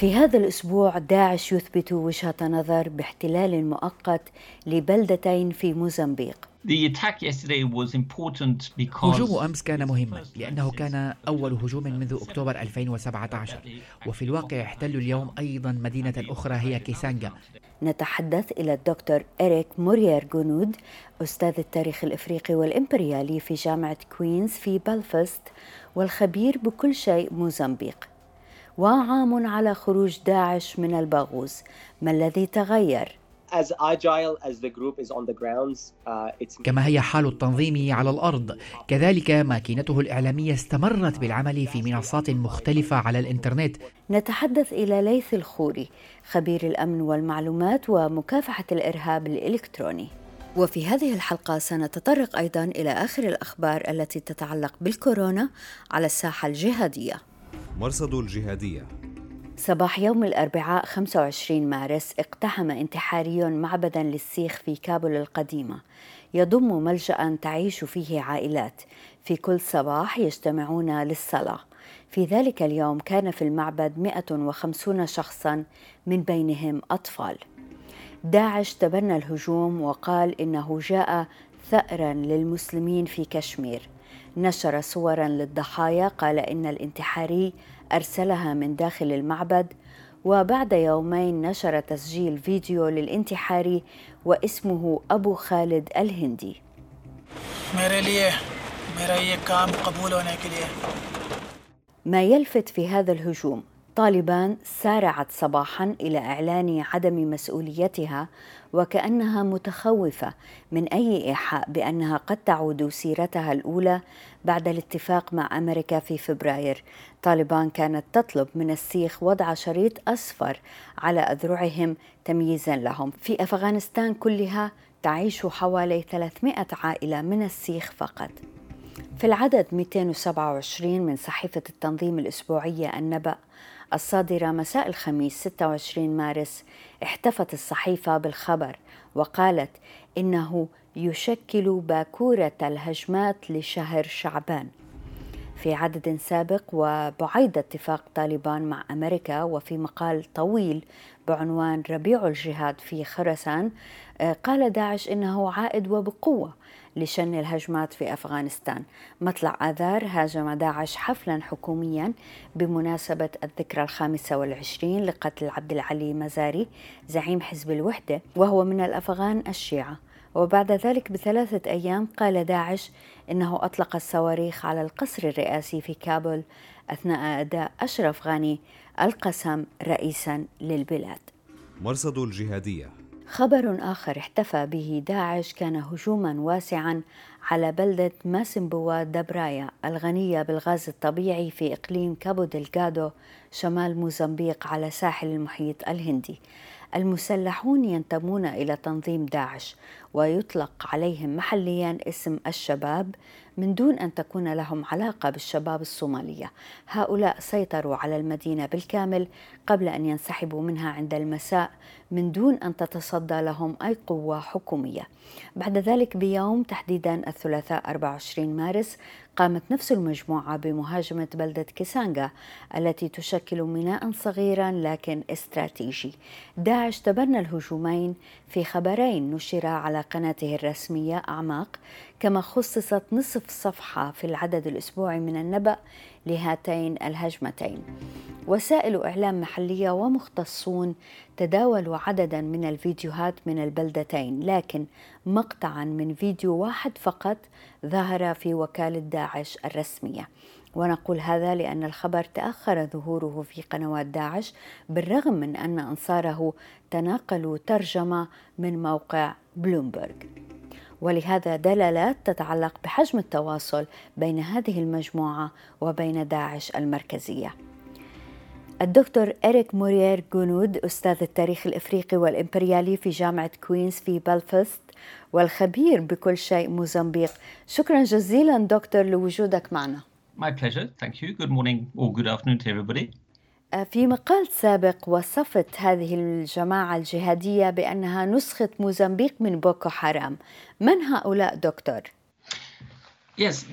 في هذا الأسبوع داعش يثبت وجهة نظر باحتلال مؤقت لبلدتين في موزمبيق. هجوم أمس كان مهما لأنه كان أول هجوم منذ أكتوبر 2017 وفي الواقع احتلوا اليوم أيضا مدينة أخرى هي كيسانغا. نتحدث إلى الدكتور إريك موريير جونود أستاذ التاريخ الإفريقي والإمبريالي في جامعة كوينز في بلفاست والخبير بكل شيء موزمبيق. وعام على خروج داعش من الباغوز ما الذي تغير؟ As agile as the group is on the grounds, uh, كما هي حال التنظيم على الأرض. كذلك ماكينته الإعلامية استمرت بالعمل في منصات مختلفة على الإنترنت. نتحدث إلى ليث الخوري خبير الأمن والمعلومات ومكافحة الإرهاب الإلكتروني. وفي هذه الحلقة سنتطرق أيضا إلى آخر الأخبار التي تتعلق بالكورونا على الساحة الجهادية. مرصد الجهادية. صباح يوم الأربعاء 25 مارس اقتحم انتحاري معبدا للسيخ في كابول القديمة. يضم ملجأ تعيش فيه عائلات. في كل صباح يجتمعون للصلاة. في ذلك اليوم كان في المعبد 150 شخصا من بينهم أطفال. داعش تبنى الهجوم وقال إنه جاء ثأرا للمسلمين في كشمير. نشر صورا للضحايا قال إن الانتحاري أرسلها من داخل المعبد وبعد يومين نشر تسجيل فيديو للانتحاري واسمه أبو خالد الهندي. ما يلفت في هذا الهجوم. طالبان سارعت صباحا إلى إعلان عدم مسؤوليتها وكأنها متخوفة من أي إيحاء بأنها قد تعود سيرتها الأولى بعد الاتفاق مع أمريكا في فبراير. طالبان كانت تطلب من السيخ وضع شريط أصفر على أذرعهم تمييزا لهم. في أفغانستان كلها تعيش حوالي 300 عائلة من السيخ فقط. في العدد 227 من صحيفة التنظيم الأسبوعية النبأ الصادرة مساء الخميس 26 مارس احتفت الصحيفة بالخبر وقالت إنه يشكل باكورة الهجمات لشهر شعبان. في عدد سابق وبعيد اتفاق طالبان مع أمريكا وفي مقال طويل بعنوان ربيع الجهاد في خرسان آه، قال داعش إنه عائد وبقوة. لشن الهجمات في أفغانستان. مطلع آذار هاجم داعش حفلا حكوميا بمناسبة الذكرى الخامسة والعشرين لقتل عبد العلي مزاري زعيم حزب الوحدة وهو من الأفغان الشيعة. وبعد ذلك بثلاثة أيام قال داعش إنه أطلق الصواريخ على القصر الرئاسي في كابول أثناء أداء أشرف غاني القسم رئيسا للبلاد مرصد الجهادية خبر آخر احتفى به داعش كان هجوما واسعا على بلدة ماسمبوا دبرايا الغنية بالغاز الطبيعي في إقليم كابو دلغادو شمال موزمبيق على ساحل المحيط الهندي. المسلحون ينتمون إلى تنظيم داعش ويطلق عليهم محليا اسم الشباب من دون أن تكون لهم علاقة بالشباب الصومالية. هؤلاء سيطروا على المدينة بالكامل قبل أن ينسحبوا منها عند المساء من دون أن تتصدى لهم أي قوة حكومية بعد ذلك بيوم تحديدا الثلاثاء 24 مارس قامت نفس المجموعة بمهاجمة بلدة كيسانغا التي تشكل ميناء صغيرا لكن استراتيجي. داعش تبنى الهجومين في خبرين نشرا على قناته الرسمية أعماق كما خصصت نصف صفحة في العدد الأسبوعي من النبأ لهاتين الهجمتين. وسائل إعلام محلية ومختصون تداولوا عددا من الفيديوهات من البلدتين لكن مقطعا من فيديو واحد فقط ظهر في وكالة داعش الرسمية ونقول هذا لأن الخبر تأخر ظهوره في قنوات داعش بالرغم من أن أنصاره تناقلوا ترجمة من موقع بلومبرغ ولهذا دلالات تتعلق بحجم التواصل بين هذه المجموعة وبين داعش المركزية الدكتور إريك موريير جونود أستاذ التاريخ الإفريقي والإمبريالي في جامعة كوينز في بلفاست والخبير بكل شيء موزمبيق شكرا جزيلا دكتور لوجودك معنا My pleasure. Thank you. Good morning or good afternoon to everybody. في مقال سابق وصفت هذه الجماعة الجهادية بأنها نسخة موزمبيق من بوكو حرام من هؤلاء دكتور؟ Yes,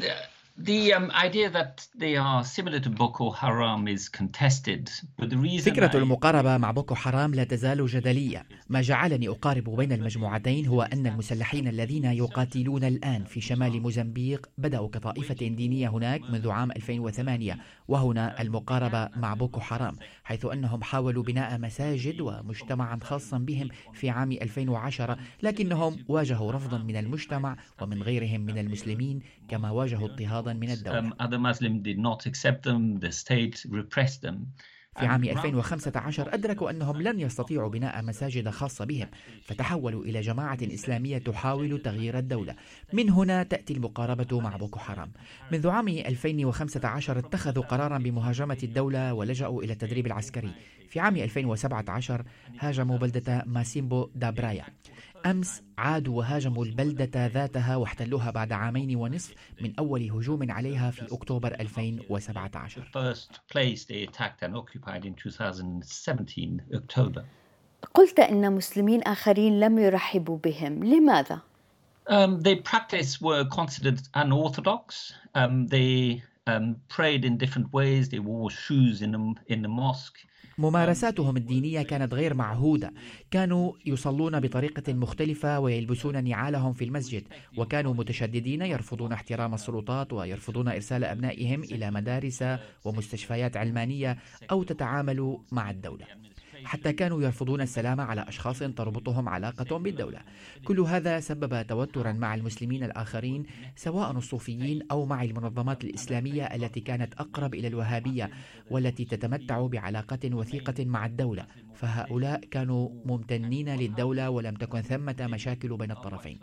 The um, idea that they are similar to Boko Haram is contested, but the reason فكرة المقاربة مع بوكو حرام لا تزال جدلية. ما جعلني أقارب بين المجموعتين هو أن المسلحين الذين يقاتلون الآن في شمال موزمبيق بدأوا كطائفة دينية هناك منذ عام 2008 وهنا المقاربة مع بوكو حرام حيث أنهم حاولوا بناء مساجد ومجتمعا خاصا بهم في عام 2010 لكنهم واجهوا رفضا من المجتمع ومن غيرهم من المسلمين كما واجهوا اضطهادا من الدولة. في عام 2015 أدركوا أنهم لن يستطيعوا بناء مساجد خاصة بهم فتحولوا إلى جماعة إسلامية تحاول تغيير الدولة. من هنا تأتي المقاربة مع بوكو حرام. منذ عام 2015 اتخذوا قرارا بمهاجمة الدولة ولجأوا إلى التدريب العسكري. في عام 2017 هاجموا بلدة موسيمبوا دا برايا. أمس عادوا وهاجموا البلدة ذاتها واحتلوها بعد عامين ونصف من أول هجوم عليها في أكتوبر 2017 قلت أن مسلمين آخرين لم يرحبوا بهم لماذا؟ Um, their practice were considered unorthodox. Um, they um, prayed in different ways. They wore shoes in the, in the mosque. ممارساتهم الدينية كانت غير معهودة. كانوا يصلون بطريقة مختلفة ويلبسون نعالهم في المسجد وكانوا متشددين يرفضون احترام السلطات ويرفضون إرسال أبنائهم إلى مدارس ومستشفيات علمانية أو تتعاملوا مع الدولة. حتى كانوا يرفضون السلام على أشخاص تربطهم علاقة بالدولة. كل هذا سبب توترا مع المسلمين الآخرين سواء الصوفيين أو مع المنظمات الإسلامية التي كانت أقرب إلى الوهابية والتي تتمتع بعلاقة وثيقة مع الدولة. فهؤلاء كانوا ممتنين للدولة ولم تكن ثمة مشاكل بين الطرفين.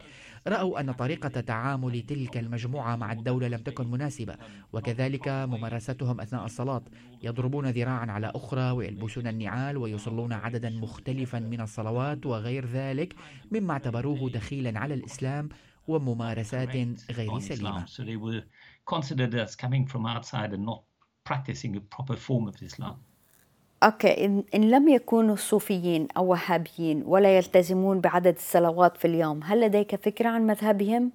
رأوا أن طريقة تعامل تلك المجموعة مع الدولة لم تكن مناسبة وكذلك ممارستهم أثناء الصلاة يضربون ذراعا على أخرى ويلبسون النعال ويصلون عددا مختلفا من الصلوات وغير ذلك مما اعتبروه دخيلا على الإسلام وممارسات غير سليمة practicing a proper form of Islam. أوكي إن, إن لم يكونوا صوفيين أو وهابيين ولا يلتزمون بعدد الصلوات في اليوم هل لديك فكرة عن مذهبهم؟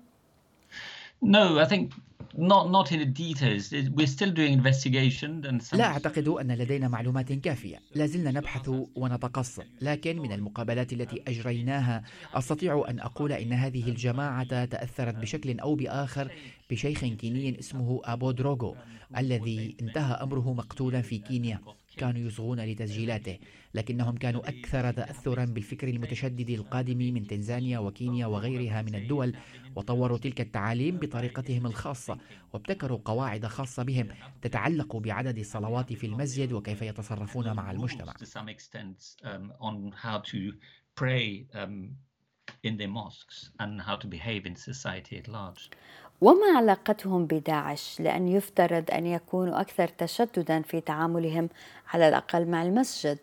No, I think not not in the details. We're still doing investigation and some... لا أعتقد أن لدينا معلومات كافية. لا زلنا نبحث ونتقص، لكن من المقابلات التي أجريناها أستطيع أن أقول إن هذه الجماعة تأثرت بشكل أو بآخر بشيخ كيني اسمه أبو دروغو الذي انتهى أمره مقتولا في كينيا. كانوا يصغون لتسجيلاته لكنهم كانوا أكثر تأثرا بالفكر المتشدد القادم من تنزانيا وكينيا وغيرها من الدول وطوروا تلك التعاليم بطريقتهم الخاصة وابتكروا قواعد خاصة بهم تتعلق بعدد الصلوات في المسجد وكيف يتصرفون مع المجتمع. In their mosques and how to behave in society at large. وما علاقتهم بداعش؟ لأن يفترض أن يكونوا أكثر تشددا في تعاملهم على الأقل مع المسجد.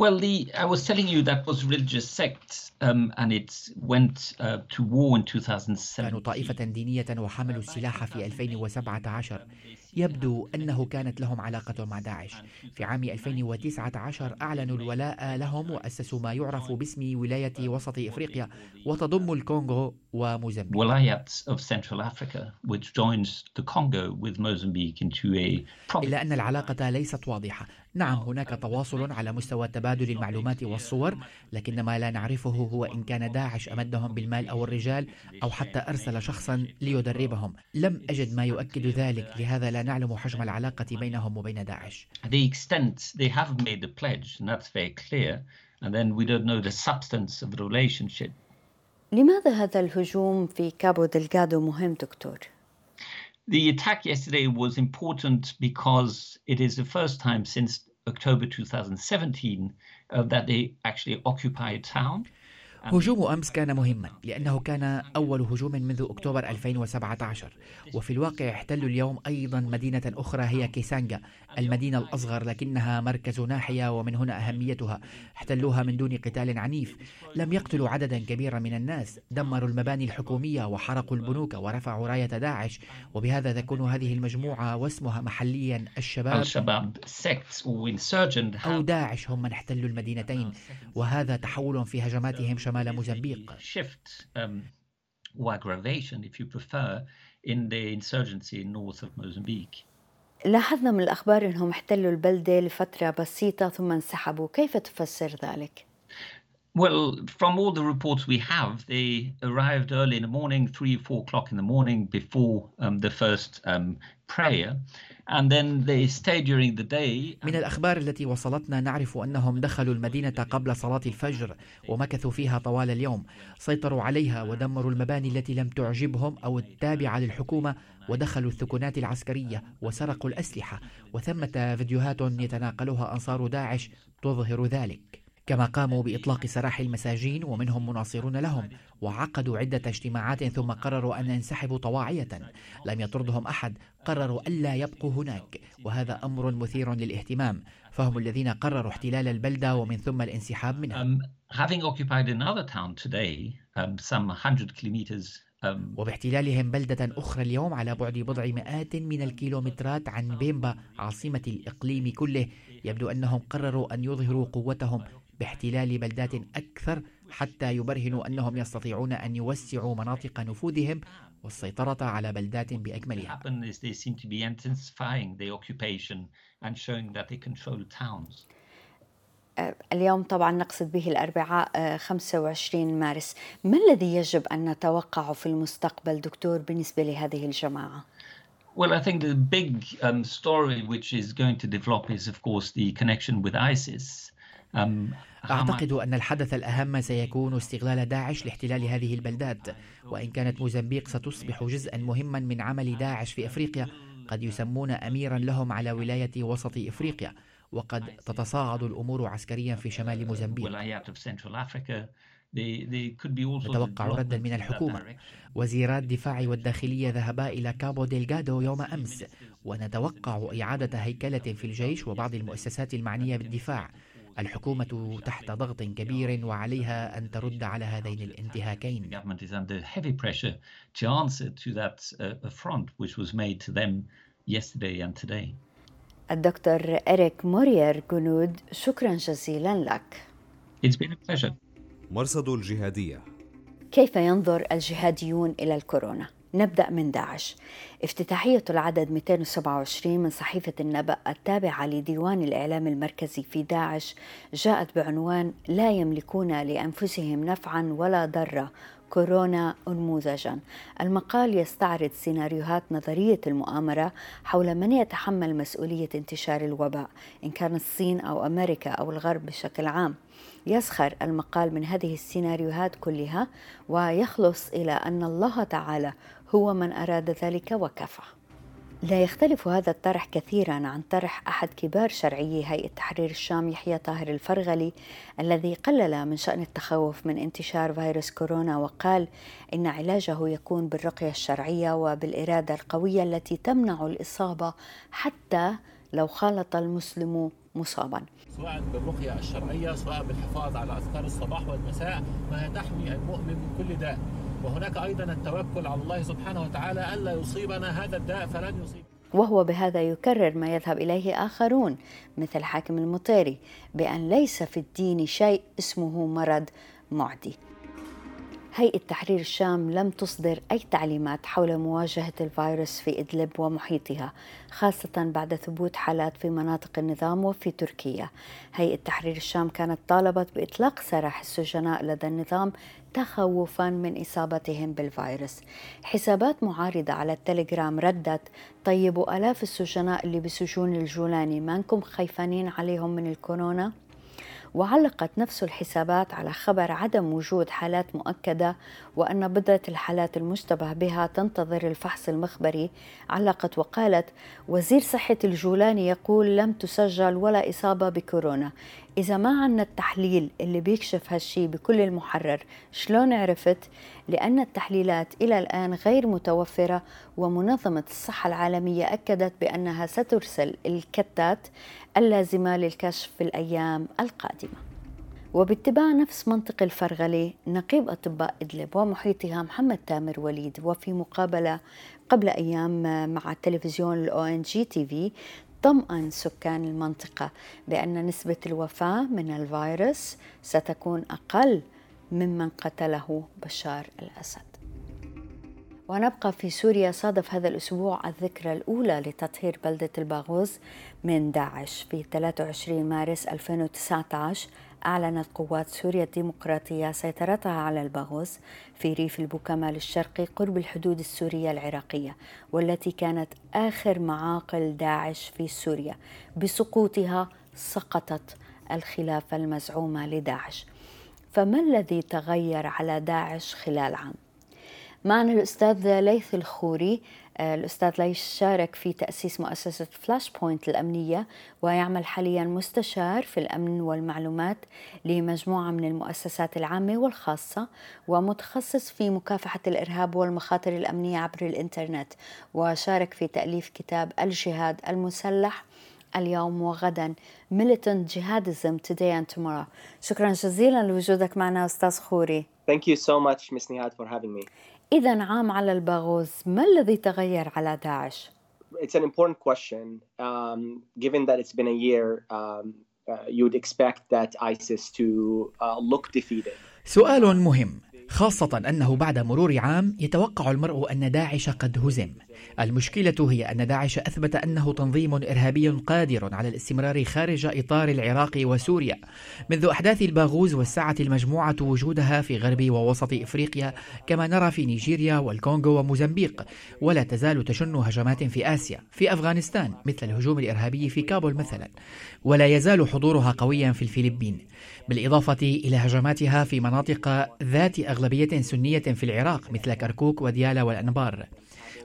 Well, the I was telling you that was religious sect, um, and it went uh, to war in 2007. كانوا طائفة دينية وحملوا السلاح في 2017 يبدو أنه كانت لهم علاقة مع داعش. في عام 2019 أعلنوا الولاء لهم وأسسوا ما يعرف باسم ولاية وسط إفريقيا وتضم الكونغو وموزمبيق. ولاية of Central Africa which joins the Congo with Mozambique into a إلا أن العلاقة ليست واضحة. نعم هناك تواصل على مستوى تبادل المعلومات والصور لكن ما لا نعرفه هو إن كان داعش أمدهم بالمال أو الرجال أو حتى أرسل شخصا ليدربهم. لم أجد ما يؤكد ذلك لهذا لا نعلم حجم العلاقة بينهم وبين داعش The extent they have made the pledge and that's very clear and then we don't know the substance of the relationship لماذا هذا الهجوم في كابو دلغادو مهم دكتور؟ The attack yesterday was important because it is the first time since October 2017 uh, that they actually occupy a town. هجوم أمس كان مهما لأنه كان أول هجوم منذ أكتوبر 2017 وفي الواقع احتلوا اليوم أيضا مدينة أخرى هي كيسانجا المدينة الأصغر لكنها مركز ناحية ومن هنا أهميتها. احتلوها من دون قتال عنيف. لم يقتلوا عددا كبيرا من الناس دمروا المباني الحكومية وحرقوا البنوك ورفعوا راية داعش. وبهذا تكون هذه المجموعة واسمها محليا الشباب. الشباب. أو داعش هم من احتلوا المدينتين. وهذا تحول في هجماتهم شمال موزمبيق. um, if you prefer in the insurgency north of Mozambique. لاحظنا من الأخبار أنهم احتلوا البلدة لفترة بسيطة ثم انسحبوا. كيف تفسر ذلك؟ Well, from all the reports we have, they arrived early in the morning, three, four o'clock in the morning before um, the first um, prayer. And then they stayed during the day. من الأخبار التي وصلتنا نعرف أنهم دخلوا المدينة قبل صلاة الفجر ومكثوا فيها طوال اليوم سيطروا عليها ودمروا المباني التي لم تعجبهم أو التابعة للحكومة ودخلوا الثكنات العسكرية وسرقوا الأسلحة وثمة فيديوهات يتناقلها أنصار داعش تظهر ذلك كما قاموا بإطلاق سراح المساجين ومنهم مناصرون لهم وعقدوا عدة اجتماعات ثم قرروا أن ينسحبوا طواعية. لم يطردهم أحد قرروا ألا يبقوا هناك وهذا أمر مثير للاهتمام. فهم الذين قرروا احتلال البلدة ومن ثم الانسحاب منها. Um, having occupied another town today um, some 100 kilometers um, وباحتلالهم بلدة أخرى اليوم على بعد بضع مئات من الكيلومترات عن بيمبا عاصمة الإقليم كله يبدو أنهم قرروا أن يظهروا قوتهم باحتلال بلدات أكثر حتى يبرهنوا أنهم يستطيعون أن يوسعوا مناطق نفوذهم والسيطرة على بلدات بأكملها. اليوم طبعا نقصد به الأربعاء 25 آه، مارس ما الذي يجب أن نتوقعه في المستقبل دكتور بالنسبة لهذه الجماعة؟ Well, I think the big um, story which is going to develop is, of course, the connection with ISIS. أعتقد أن الحدث الأهم سيكون استغلال داعش لاحتلال هذه البلدات وإن كانت موزمبيق ستصبح جزءا مهما من عمل داعش في أفريقيا. قد يسمون أميرا لهم على ولاية وسط إفريقيا وقد تتصاعد الأمور عسكريا في شمال موزمبيق. نتوقع ردا من الحكومة. وزيرا الدفاع والداخلية ذهبا إلى كابو ديلغادو يوم أمس ونتوقع إعادة هيكلة في الجيش وبعض المؤسسات المعنية بالدفاع. الحكومة تحت ضغط كبير وعليها أن ترد على هذين الانتهاكين. الدكتور إريك مورير جنود شكرا جزيلا لك. It's been a pleasure. مرصد الجهادية كيف ينظر الجهاديون إلى الكورونا؟ نبدأ من داعش. افتتاحية العدد 227 من صحيفة النبأ التابعة لديوان الإعلام المركزي في داعش جاءت بعنوان لا يملكون لأنفسهم نفعا ولا ضرا كورونا أنموذجا. المقال يستعرض سيناريوهات نظرية المؤامرة حول من يتحمل مسؤولية انتشار الوباء إن كان الصين أو أمريكا أو الغرب بشكل عام. يسخر المقال من هذه السيناريوهات كلها ويخلص إلى أن الله تعالى هو من أراد ذلك وكفى. لا يختلف هذا الطرح كثيرا عن طرح أحد كبار شرعيي هيئة تحرير الشام يحيى طاهر الفرغلي الذي قلل من شأن التخوف من انتشار فيروس كورونا وقال إن علاجه يكون بالرقية الشرعية وبالإرادة القوية التي تمنع الإصابة حتى لو خالط المسلم مصابا. سواء بالرقية الشرعية سواء بالحفاظ على أذكار الصباح والمساء فهي تحمي المؤمن من كل داء وهناك أيضا التوكل على الله سبحانه وتعالى ألا يصيبنا هذا الداء فلن يصيب. وهو بهذا يكرر ما يذهب إليه آخرون مثل حاكم المطيري بأن ليس في الدين شيء اسمه مرض معدي. هيئة تحرير الشام لم تصدر أي تعليمات حول مواجهة الفيروس في إدلب ومحيطها خاصة بعد ثبوت حالات في مناطق النظام وفي تركيا. هيئة تحرير الشام كانت طالبت بإطلاق سراح السجناء لدى النظام تخوفا من إصابتهم بالفيروس حسابات معارضة على التليجرام ردت طيبوا ألاف السجناء اللي بسجون الجولاني ما انكم خايفانين عليهم من الكورونا؟ وعلقت نفس الحسابات على خبر عدم وجود حالات مؤكدة وأن بضعة الحالات المشتبه بها تنتظر الفحص المخبري علقت وقالت وزير صحة الجولاني يقول لم تسجل ولا إصابة بكورونا إذا ما عنا التحليل اللي بيكشف هالشي بكل المحرر شلون عرفت؟ لأن التحليلات إلى الآن غير متوفرة ومنظمة الصحة العالمية أكدت بأنها سترسل الكتات اللازمة للكشف في الأيام القادمة وباتباع نفس منطق الفرغلي نقيب أطباء إدلب ومحيطها محمد تامر وليد وفي مقابلة قبل أيام مع تلفزيون الأو إن جي تي في طمأن سكان المنطقة بأن نسبة الوفاة من الفيروس ستكون أقل ممن قتله بشار الأسد. ونبقى في سوريا صادف هذا الأسبوع الذكرى الأولى لتطهير بلدة الباغوز من داعش في 23 مارس 2019 أعلنت قوات سوريا الديمقراطية سيطرتها على الباغوز في ريف البوكمال الشرقي قرب الحدود السورية العراقية والتي كانت آخر معاقل داعش في سوريا بسقوطها سقطت الخلافة المزعومة لداعش فما الذي تغير على داعش خلال عام؟ معنا الأستاذ ليث الخوري الأستاذ ليث شارك في تأسيس مؤسسة فلاش بوينت الأمنية ويعمل حاليا مستشار في الأمن والمعلومات لمجموعة من المؤسسات العامة والخاصة ومتخصص في مكافحة الإرهاب والمخاطر الأمنية عبر الإنترنت وشارك في تأليف كتاب الجهاد المسلح اليوم وغدا Militant Jihadism Today and Tomorrow. شكرا جزيلا لوجودك معنا أستاذ خوري. Thank you so much Miss Nihad for having me. إذا عام على الباغوز ما الذي تغير على داعش؟ It's an important question um, given that it's been a year um, uh, you would expect that ISIS to uh, look defeated سؤال مهم خاصة أنه بعد مرور عام يتوقع المرء أن داعش قد هزم المشكلة هي أن داعش أثبت أنه تنظيم إرهابي قادر على الاستمرار خارج إطار العراق وسوريا منذ أحداث الباغوز وسعت المجموعة وجودها في غرب ووسط إفريقيا كما نرى في نيجيريا والكونغو وموزمبيق. ولا تزال تشن هجمات في آسيا في أفغانستان مثل الهجوم الإرهابي في كابول مثلا. ولا يزال حضورها قويا في الفلبين. بالإضافة إلى هجماتها في مناطق ذات أغلبية سنية في العراق مثل كركوك وديالا والأنبار.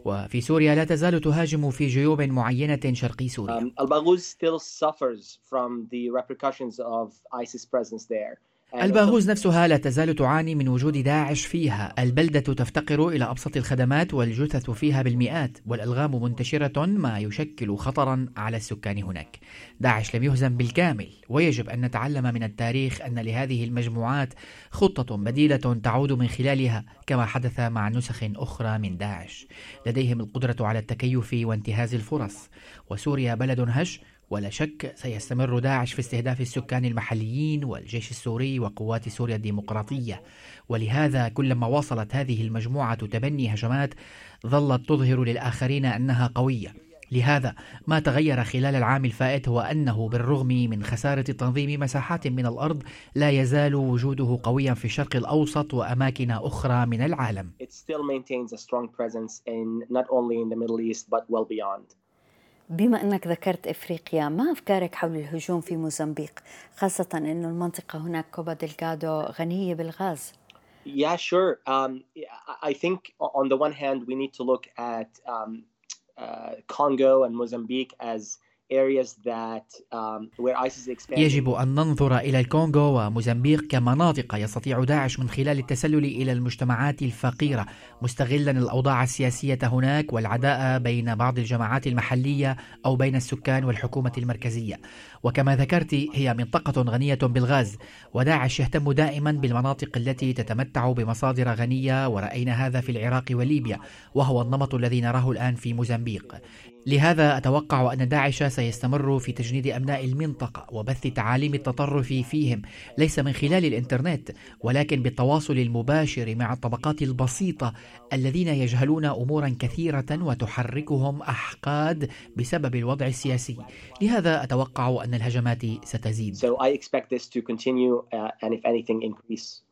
وفي سوريا لا تزال تهاجم في جيوب معينة شرقي سوريا. Um, Al-Baghouz still suffers from the repercussions of ISIS presence there. الباغوز نفسها لا تزال تعاني من وجود داعش فيها. البلدة تفتقر إلى أبسط الخدمات والجثث فيها بالمئات والألغام منتشرة ما يشكل خطرا على السكان هناك. داعش لم يهزم بالكامل ويجب أن نتعلم من التاريخ أن لهذه المجموعات خطة بديلة تعود من خلالها كما حدث مع نسخ أخرى من داعش. لديهم القدرة على التكيف وانتهاز الفرص. وسوريا بلد هش ولا شك سيستمر داعش في استهداف السكان المحليين والجيش السوري وقوات سوريا الديمقراطية ولهذا كلما واصلت هذه المجموعة تبني هجمات ظلت تظهر للآخرين أنها قوية لهذا ما تغير خلال العام الفائت هو أنه بالرغم من خسارة تنظيم مساحات من الأرض لا يزال وجوده قويا في الشرق الأوسط وأماكن أخرى من العالم. It still maintains a strong presence in not only in the Middle East but well beyond. بما أنك ذكرت إفريقيا ما أفكارك حول الهجوم في موزمبيق خاصة أن المنطقة هناك كوبا دلغادو غنية بالغاز Yeah, sure. Um, I think on the one hand, we need to look at um, uh, Congo and Mozambique as يجب أن ننظر إلى الكونغو وموزمبيق كمناطق يستطيع داعش من خلال التسلل إلى المجتمعات الفقيرة مستغلا الأوضاع السياسية هناك والعداء بين بعض الجماعات المحلية أو بين السكان والحكومة المركزية. وكما ذكرت هي منطقة غنية بالغاز وداعش يهتم دائما بالمناطق التي تتمتع بمصادر غنية ورأينا هذا في العراق وليبيا وهو النمط الذي نراه الآن في موزمبيق. لهذا أتوقع أن داعش سيستمر في تجنيد أبناء المنطقة وبث تعاليم التطرف فيهم. ليس من خلال الإنترنت ولكن بالتواصل المباشر مع الطبقات البسيطة الذين يجهلون أمورا كثيرة وتحركهم أحقاد بسبب الوضع السياسي. لهذا أتوقع أن الهجمات ستزيد. So I expect this to continue, uh, and if anything increase.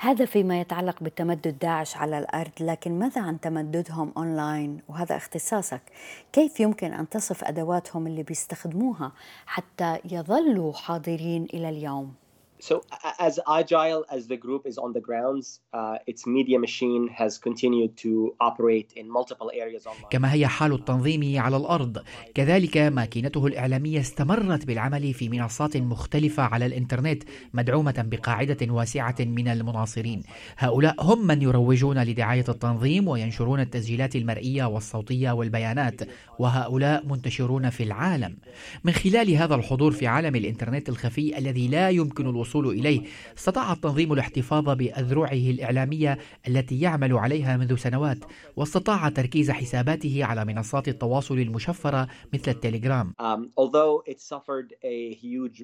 هذا فيما يتعلق بتمدد داعش على الأرض لكن ماذا عن تمددهم أونلاين؟ وهذا اختصاصك. كيف يمكن أن تصف أدواتهم اللي بيستخدموها حتى يظلوا حاضرين إلى اليوم؟ So, as agile as the group is on the grounds, uh, its media machine has continued to operate in multiple areas online. كما هي حال التنظيم على الأرض، كذلك ماكينته الإعلامية استمرت بالعمل في منصات مختلفة على الإنترنت مدعومة بقاعدة واسعة من المناصرين. هؤلاء هم من يروجون لدعاية التنظيم وينشرون التسجيلات المرئية والصوتية والبيانات، وهؤلاء منتشرون في العالم. من خلال هذا الحضور في عالم الإنترنت الخفي الذي لا يمكن الوصول الوصول إليه. استطاع التنظيم الاحتفاظ بأذرعه الإعلامية التي يعمل عليها منذ سنوات واستطاع تركيز حساباته على منصات التواصل المشفرة مثل التليجرام. Although it suffered a huge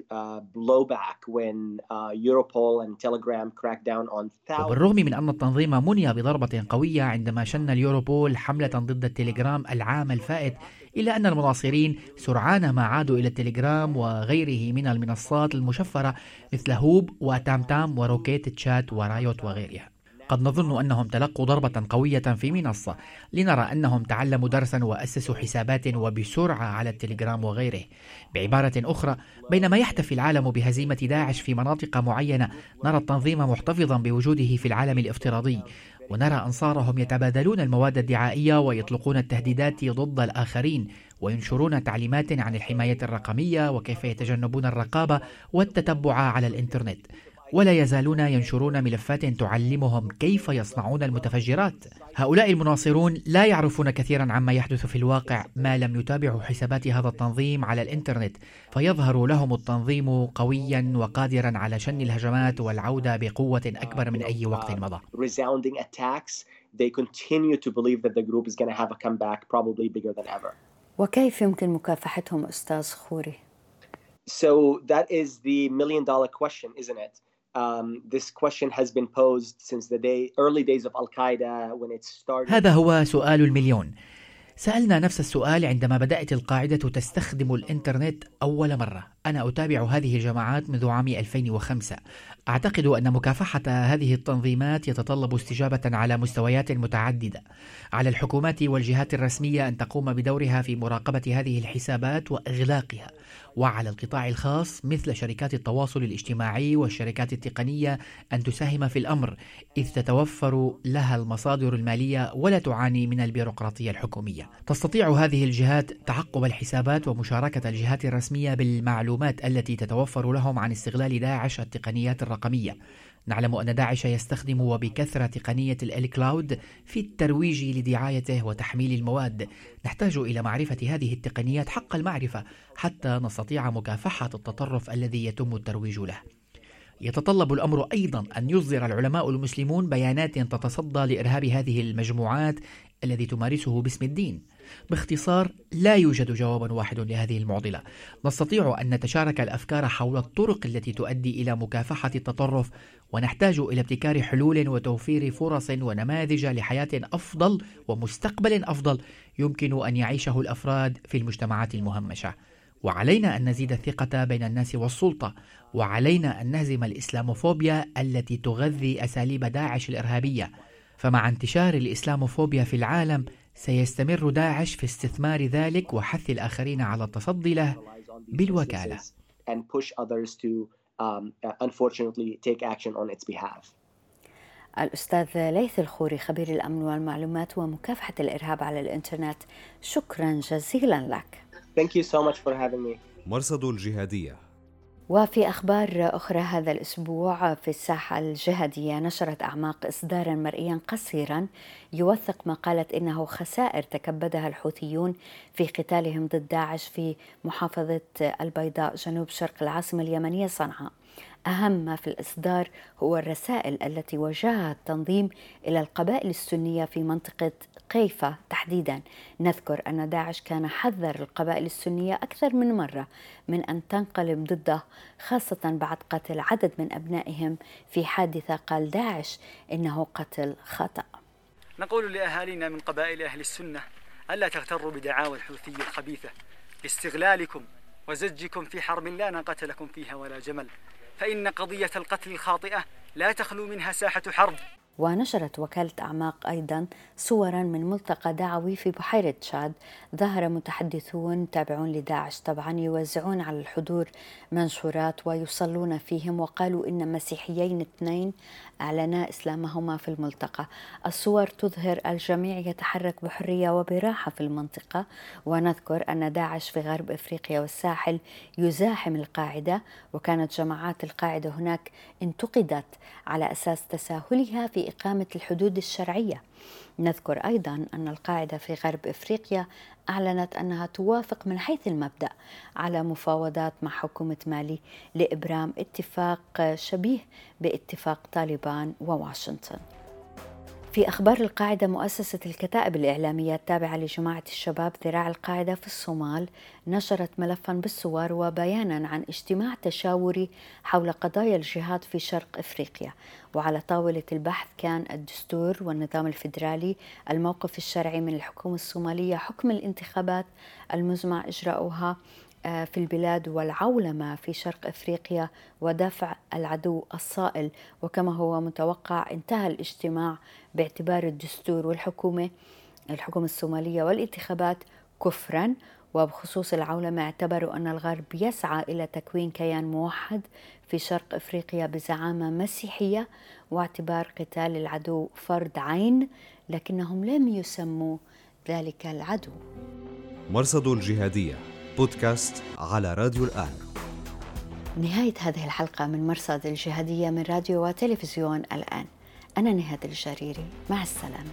blowback when Europol and Telegram cracked down on وبالرغم من أن التنظيم مني بضربة قوية عندما شن اليوروبول حملة ضد التليجرام العام الفائت إلا أن المناصرين سرعان ما عادوا إلى التليجرام وغيره من المنصات المشفرة مثل هوب وتام تام وروكيت تشات ورايوت وغيرها. قد نظن أنهم تلقوا ضربة قوية في منصة لنرى أنهم تعلموا درسا وأسسوا حسابات وبسرعة على التليجرام وغيره. بعبارة أخرى بينما يحتفي العالم بهزيمة داعش في مناطق معينة نرى التنظيم محتفظا بوجوده في العالم الافتراضي. ونرى أنصارهم يتبادلون المواد الدعائية ويطلقون التهديدات ضد الآخرين وينشرون تعليمات عن الحماية الرقمية وكيف يتجنبون الرقابة والتتبع على الإنترنت. ولا يزالون ينشرون ملفات تعلمهم كيف يصنعون المتفجرات هؤلاء المناصرون لا يعرفون كثيرا عما يحدث في الواقع ما لم يتابعوا حسابات هذا التنظيم على الإنترنت فيظهر لهم التنظيم قويا وقادرا على شن الهجمات والعودة بقوة أكبر من أي وقت مضى they continue to believe that the group is going to have a comeback probably bigger than ever. وكيف يمكن مكافحتهم أستاذ خوري؟ So that is the million dollar question, isn't it? Um, this question has been posed since the day early days of Al Qaeda when it started. هذا هو سؤال المليون. سألنا نفس السؤال عندما بدأت القاعدة تستخدم الإنترنت أول مرة أنا أتابع هذه الجماعات منذ عام 2005 أعتقد أن مكافحة هذه التنظيمات يتطلب استجابة على مستويات متعددة على الحكومات والجهات الرسمية أن تقوم بدورها في مراقبة هذه الحسابات وإغلاقها وعلى القطاع الخاص مثل شركات التواصل الاجتماعي والشركات التقنية أن تساهم في الأمر إذ تتوفر لها المصادر المالية ولا تعاني من البيروقراطية الحكومية. تستطيع هذه الجهات تعقب الحسابات ومشاركة الجهات الرسمية بالمعلومات التي تتوفر لهم عن استغلال داعش التقنيات الرقمية. نعلم أن داعش يستخدم وبكثرة تقنية ال cloud في الترويج لدعايته وتحميل المواد. نحتاج إلى معرفة هذه التقنيات حق المعرفة حتى نستطيع مكافحة التطرف الذي يتم الترويج له. يتطلب الأمر أيضا أن يصدر العلماء المسلمون بيانات تتصدى لإرهاب هذه المجموعات الذي تمارسه باسم الدين. باختصار لا يوجد جواب واحد لهذه المعضلة. نستطيع أن نتشارك الأفكار حول الطرق التي تؤدي إلى مكافحة التطرف ونحتاج إلى ابتكار حلول وتوفير فرص ونماذج لحياة أفضل ومستقبل أفضل يمكن أن يعيشه الأفراد في المجتمعات المهمشة. وعلينا أن نزيد الثقة بين الناس والسلطة وعلينا أن نهزم الإسلاموفوبيا التي تغذي أساليب داعش الإرهابية. فمع انتشار الإسلاموفوبيا في العالم سيستمر داعش في استثمار ذلك وحث الآخرين على التصدي له بالوكالة. Um, الأستاذ ليث الخوري خبير الأمن والمعلومات ومكافحة الإرهاب على الإنترنت شكرا جزيلا لك. Thank you so much for having me. مرصد الجهادية وفي أخبار أخرى هذا الأسبوع في الساحة الجهادية نشرت أعماق إصدارا مرئيا قصيرا يوثق ما قالت إنه خسائر تكبدها الحوثيون في قتالهم ضد داعش في محافظة البيضاء جنوب شرق العاصمة اليمنية صنعاء. أهم ما في الإصدار هو الرسائل التي وجهها التنظيم إلى القبائل السنية في منطقة قيفة تحديدا. نذكر أن داعش كان حذر القبائل السنية أكثر من مرة من أن تنقلب ضده خاصة بعد قتل عدد من أبنائهم في حادثة قال داعش إنه قتل خطأ. نقول لأهالينا من قبائل أهل السنة ألا تغتروا بدعاوى الحوثي الخبيثة؟ لاستغلالكم وزجكم في حرب لا ناقة لكم فيها ولا جمل. فإن قضية القتل الخاطئة لا تخلو منها ساحة حرب. ونشرت وكالة أعماق أيضا صورا من ملتقى دعوي في بحيرة تشاد. ظهر متحدثون تابعون لداعش طبعا يوزعون على الحضور منشورات ويصلون فيهم وقالوا إن مسيحيين اثنين أعلنا إسلامهما في الملتقى. الصور تظهر الجميع يتحرك بحرية وبراحة في المنطقة. ونذكر أن داعش في غرب إفريقيا والساحل يزاحم القاعدة وكانت جماعات القاعدة هناك انتقدت على أساس تساهلها في إقامة الحدود الشرعية. نذكر أيضا أن القاعدة في غرب إفريقيا أعلنت أنها توافق من حيث المبدأ على مفاوضات مع حكومة مالي لإبرام اتفاق شبيه باتفاق طالبان وواشنطن. في أخبار القاعدة مؤسسة الكتائب الإعلامية التابعة لجماعة الشباب ذراع القاعدة في الصومال نشرت ملفا بالصور وبيانا عن اجتماع تشاوري حول قضايا الجهاد في شرق إفريقيا. وعلى طاولة البحث كان الدستور والنظام الفيدرالي الموقف الشرعي من الحكومة الصومالية حكم الانتخابات المزمع إجراؤها في البلاد والعولمة في شرق إفريقيا ودفع العدو الصائل. وكما هو متوقع انتهى الاجتماع باعتبار الدستور والحكومة الحكومة الصومالية والانتخابات كفرا. وبخصوص العولمة اعتبروا أن الغرب يسعى إلى تكوين كيان موحد في شرق إفريقيا بزعامة مسيحية واعتبار قتال العدو فرض عين لكنهم لم يسموا ذلك العدو. مرصد الجهادية. بودكاست على راديو الآن. نهاية هذه الحلقة من مرصد الجهادية من راديو وتلفزيون الآن. أنا نهاد الجريري. مع السلامة.